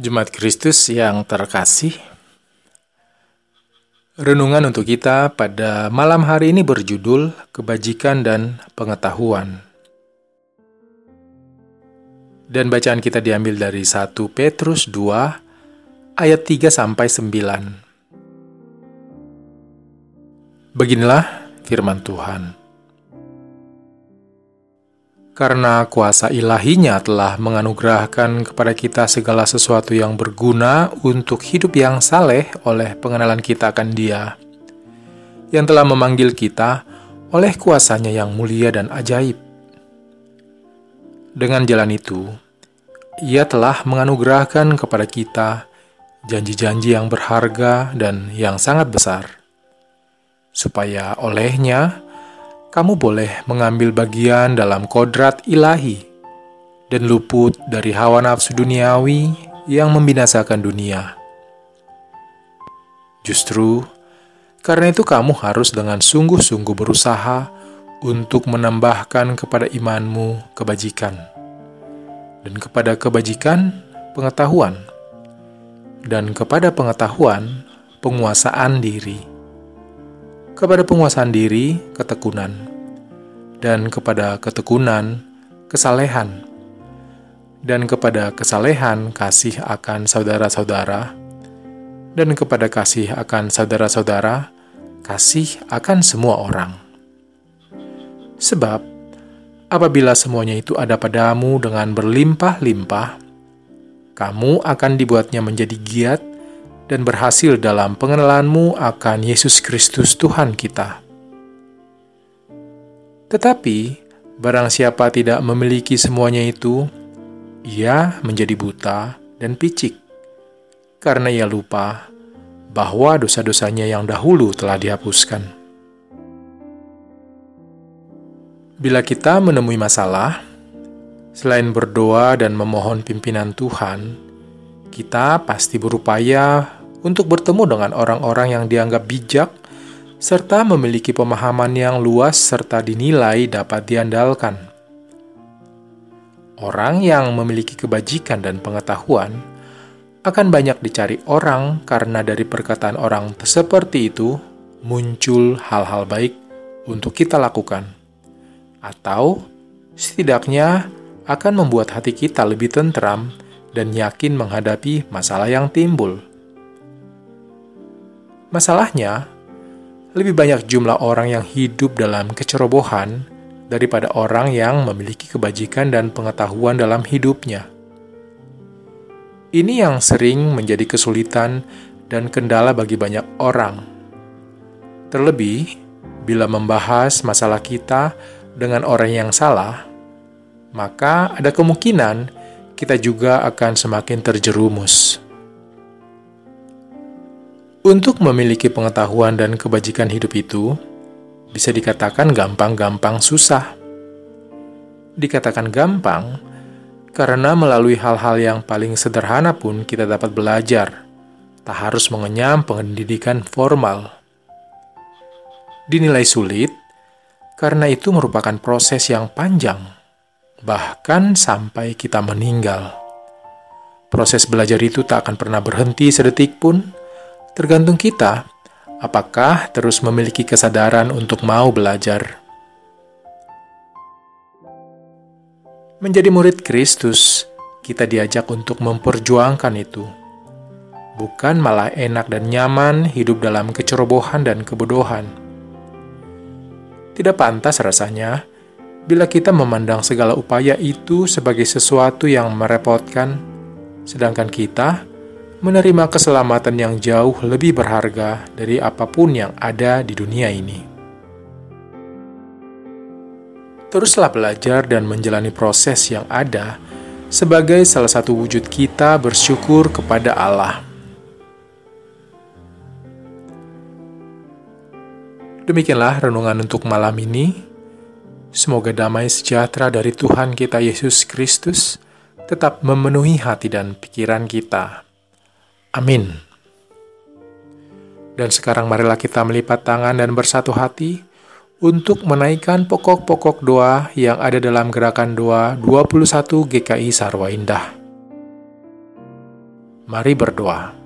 Jemaat Kristus yang terkasih, renungan untuk kita pada malam hari ini berjudul Kebajikan dan Pengetahuan. Dan bacaan kita diambil dari 1 Petrus 2 ayat 3 sampai 9. Beginilah firman Tuhan karena kuasa ilahinya telah menganugerahkan kepada kita segala sesuatu yang berguna untuk hidup yang saleh oleh pengenalan kita akan dia, yang telah memanggil kita oleh kuasanya yang mulia dan ajaib. Dengan jalan itu, ia telah menganugerahkan kepada kita janji-janji yang berharga dan yang sangat besar, supaya olehnya kamu boleh mengambil bagian dalam kodrat ilahi dan luput dari hawa nafsu duniawi yang membinasakan dunia. Justru karena itu, kamu harus dengan sungguh-sungguh berusaha untuk menambahkan kepada imanmu kebajikan, dan kepada kebajikan pengetahuan, dan kepada pengetahuan penguasaan diri kepada penguasaan diri, ketekunan, dan kepada ketekunan, kesalehan, dan kepada kesalehan, kasih akan saudara-saudara, dan kepada kasih akan saudara-saudara, kasih akan semua orang. Sebab, apabila semuanya itu ada padamu dengan berlimpah-limpah, kamu akan dibuatnya menjadi giat dan berhasil dalam pengenalanmu akan Yesus Kristus Tuhan kita. Tetapi, barang siapa tidak memiliki semuanya itu, ia menjadi buta dan picik, karena ia lupa bahwa dosa-dosanya yang dahulu telah dihapuskan. Bila kita menemui masalah, selain berdoa dan memohon pimpinan Tuhan, kita pasti berupaya untuk bertemu dengan orang-orang yang dianggap bijak serta memiliki pemahaman yang luas serta dinilai dapat diandalkan. Orang yang memiliki kebajikan dan pengetahuan akan banyak dicari orang karena dari perkataan orang seperti itu muncul hal-hal baik untuk kita lakukan. Atau setidaknya akan membuat hati kita lebih tentram dan yakin menghadapi masalah yang timbul. Masalahnya, lebih banyak jumlah orang yang hidup dalam kecerobohan daripada orang yang memiliki kebajikan dan pengetahuan dalam hidupnya. Ini yang sering menjadi kesulitan dan kendala bagi banyak orang. Terlebih, bila membahas masalah kita dengan orang yang salah, maka ada kemungkinan kita juga akan semakin terjerumus. Untuk memiliki pengetahuan dan kebajikan hidup itu, bisa dikatakan gampang-gampang susah. Dikatakan gampang karena melalui hal-hal yang paling sederhana pun kita dapat belajar, tak harus mengenyam pendidikan formal. Dinilai sulit karena itu merupakan proses yang panjang, bahkan sampai kita meninggal. Proses belajar itu tak akan pernah berhenti sedetik pun Tergantung kita, apakah terus memiliki kesadaran untuk mau belajar. Menjadi murid Kristus, kita diajak untuk memperjuangkan itu. Bukan malah enak dan nyaman hidup dalam kecerobohan dan kebodohan. Tidak pantas rasanya bila kita memandang segala upaya itu sebagai sesuatu yang merepotkan, sedangkan kita menerima keselamatan yang jauh lebih berharga dari apa pun yang ada di dunia ini. Teruslah belajar dan menjalani proses yang ada sebagai salah satu wujud kita bersyukur kepada Allah. Demikianlah renungan untuk malam ini. Semoga damai sejahtera dari Tuhan kita Yesus Kristus tetap memenuhi hati dan pikiran kita Amin. Dan sekarang marilah kita melipat tangan dan bersatu hati untuk menaikkan pokok-pokok doa yang ada dalam gerakan doa 21 GKI Sarwa Indah. Mari berdoa.